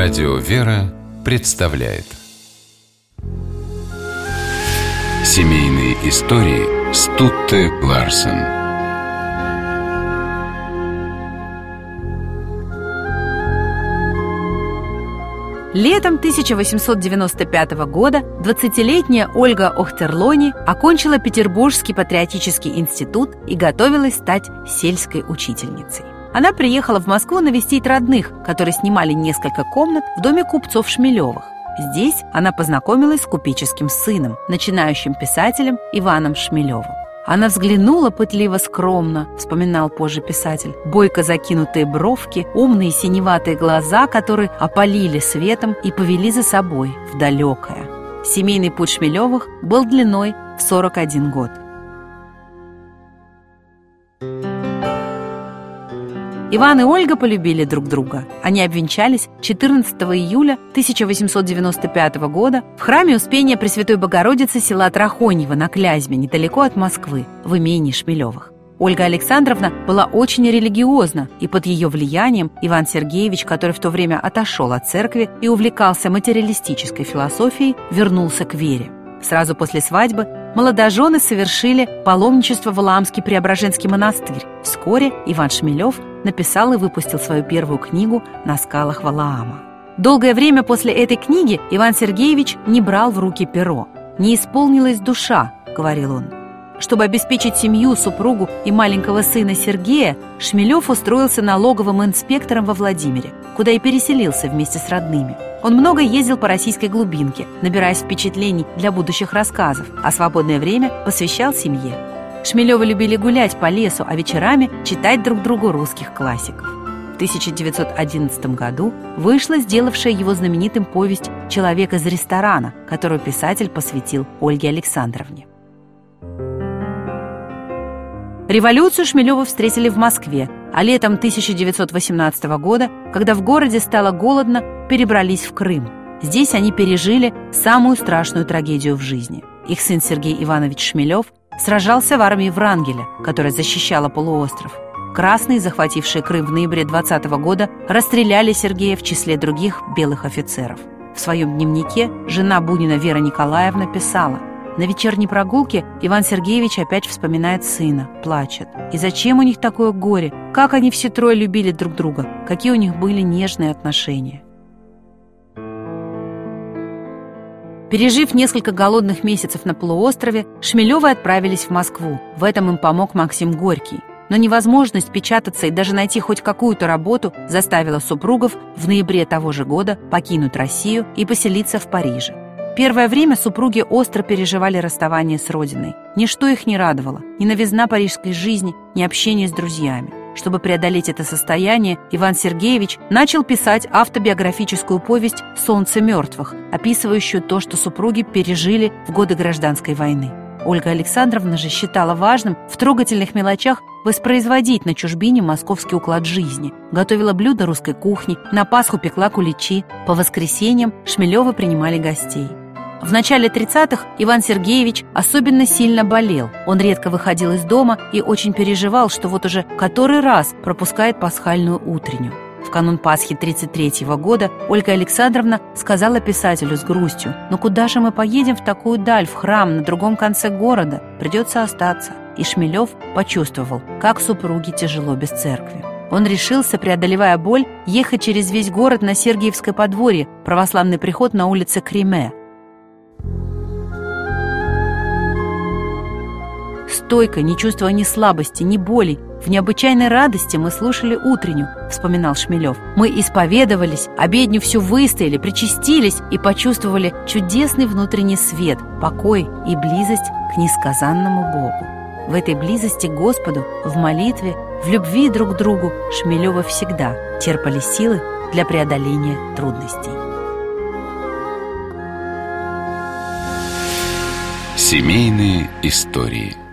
Радио «Вера» представляет Семейные истории Стутте Ларсен Летом 1895 года 20-летняя Ольга Охтерлони окончила Петербургский патриотический институт и готовилась стать сельской учительницей. Она приехала в Москву навестить родных, которые снимали несколько комнат в доме купцов Шмелевых. Здесь она познакомилась с купеческим сыном, начинающим писателем Иваном Шмелевым. Она взглянула пытливо-скромно, вспоминал позже писатель. Бойко закинутые бровки, умные синеватые глаза, которые опалили светом и повели за собой в далекое. Семейный путь Шмелевых был длиной в 41 год. Иван и Ольга полюбили друг друга. Они обвенчались 14 июля 1895 года в храме Успения Пресвятой Богородицы села Трахоньево на Клязьме, недалеко от Москвы, в имении Шмелевых. Ольга Александровна была очень религиозна, и под ее влиянием Иван Сергеевич, который в то время отошел от церкви и увлекался материалистической философией, вернулся к вере. Сразу после свадьбы молодожены совершили паломничество в Валаамский Преображенский монастырь. Вскоре Иван Шмелев написал и выпустил свою первую книгу «На скалах Валаама». Долгое время после этой книги Иван Сергеевич не брал в руки перо. «Не исполнилась душа», — говорил он. Чтобы обеспечить семью, супругу и маленького сына Сергея, Шмелев устроился налоговым инспектором во Владимире, куда и переселился вместе с родными. Он много ездил по российской глубинке, набираясь впечатлений для будущих рассказов, а свободное время посвящал семье. Шмелевы любили гулять по лесу, а вечерами читать друг другу русских классиков. В 1911 году вышла сделавшая его знаменитым повесть «Человек из ресторана», которую писатель посвятил Ольге Александровне. Революцию Шмелева встретили в Москве, а летом 1918 года, когда в городе стало голодно, перебрались в Крым. Здесь они пережили самую страшную трагедию в жизни. Их сын Сергей Иванович Шмелев сражался в армии Врангеля, которая защищала полуостров. Красные, захватившие Крым в ноябре 20 года, расстреляли Сергея в числе других белых офицеров. В своем дневнике жена Бунина Вера Николаевна писала на вечерней прогулке Иван Сергеевич опять вспоминает сына, плачет. И зачем у них такое горе? Как они все трое любили друг друга? Какие у них были нежные отношения? Пережив несколько голодных месяцев на полуострове, Шмелевы отправились в Москву. В этом им помог Максим Горький. Но невозможность печататься и даже найти хоть какую-то работу заставила супругов в ноябре того же года покинуть Россию и поселиться в Париже. Первое время супруги остро переживали расставание с родиной. Ничто их не радовало. Ни новизна парижской жизни, ни общение с друзьями. Чтобы преодолеть это состояние, Иван Сергеевич начал писать автобиографическую повесть «Солнце мертвых», описывающую то, что супруги пережили в годы гражданской войны. Ольга Александровна же считала важным в трогательных мелочах воспроизводить на чужбине московский уклад жизни. Готовила блюда русской кухни, на Пасху пекла куличи, по воскресеньям Шмелева принимали гостей. В начале 30-х Иван Сергеевич особенно сильно болел. Он редко выходил из дома и очень переживал, что вот уже который раз пропускает пасхальную утреннюю. В канун Пасхи 33 -го года Ольга Александровна сказала писателю с грустью, «Но куда же мы поедем в такую даль, в храм, на другом конце города? Придется остаться». И Шмелев почувствовал, как супруге тяжело без церкви. Он решился, преодолевая боль, ехать через весь город на Сергиевское подворье, православный приход на улице Креме. Стойко, не чувствуя ни слабости, ни боли, в необычайной радости мы слушали утреннюю, вспоминал Шмелев. Мы исповедовались, обедню всю выстояли, причастились и почувствовали чудесный внутренний свет, покой и близость к несказанному Богу. В этой близости к Господу, в молитве, в любви друг к другу Шмелева всегда терпали силы для преодоления трудностей. Семейные истории –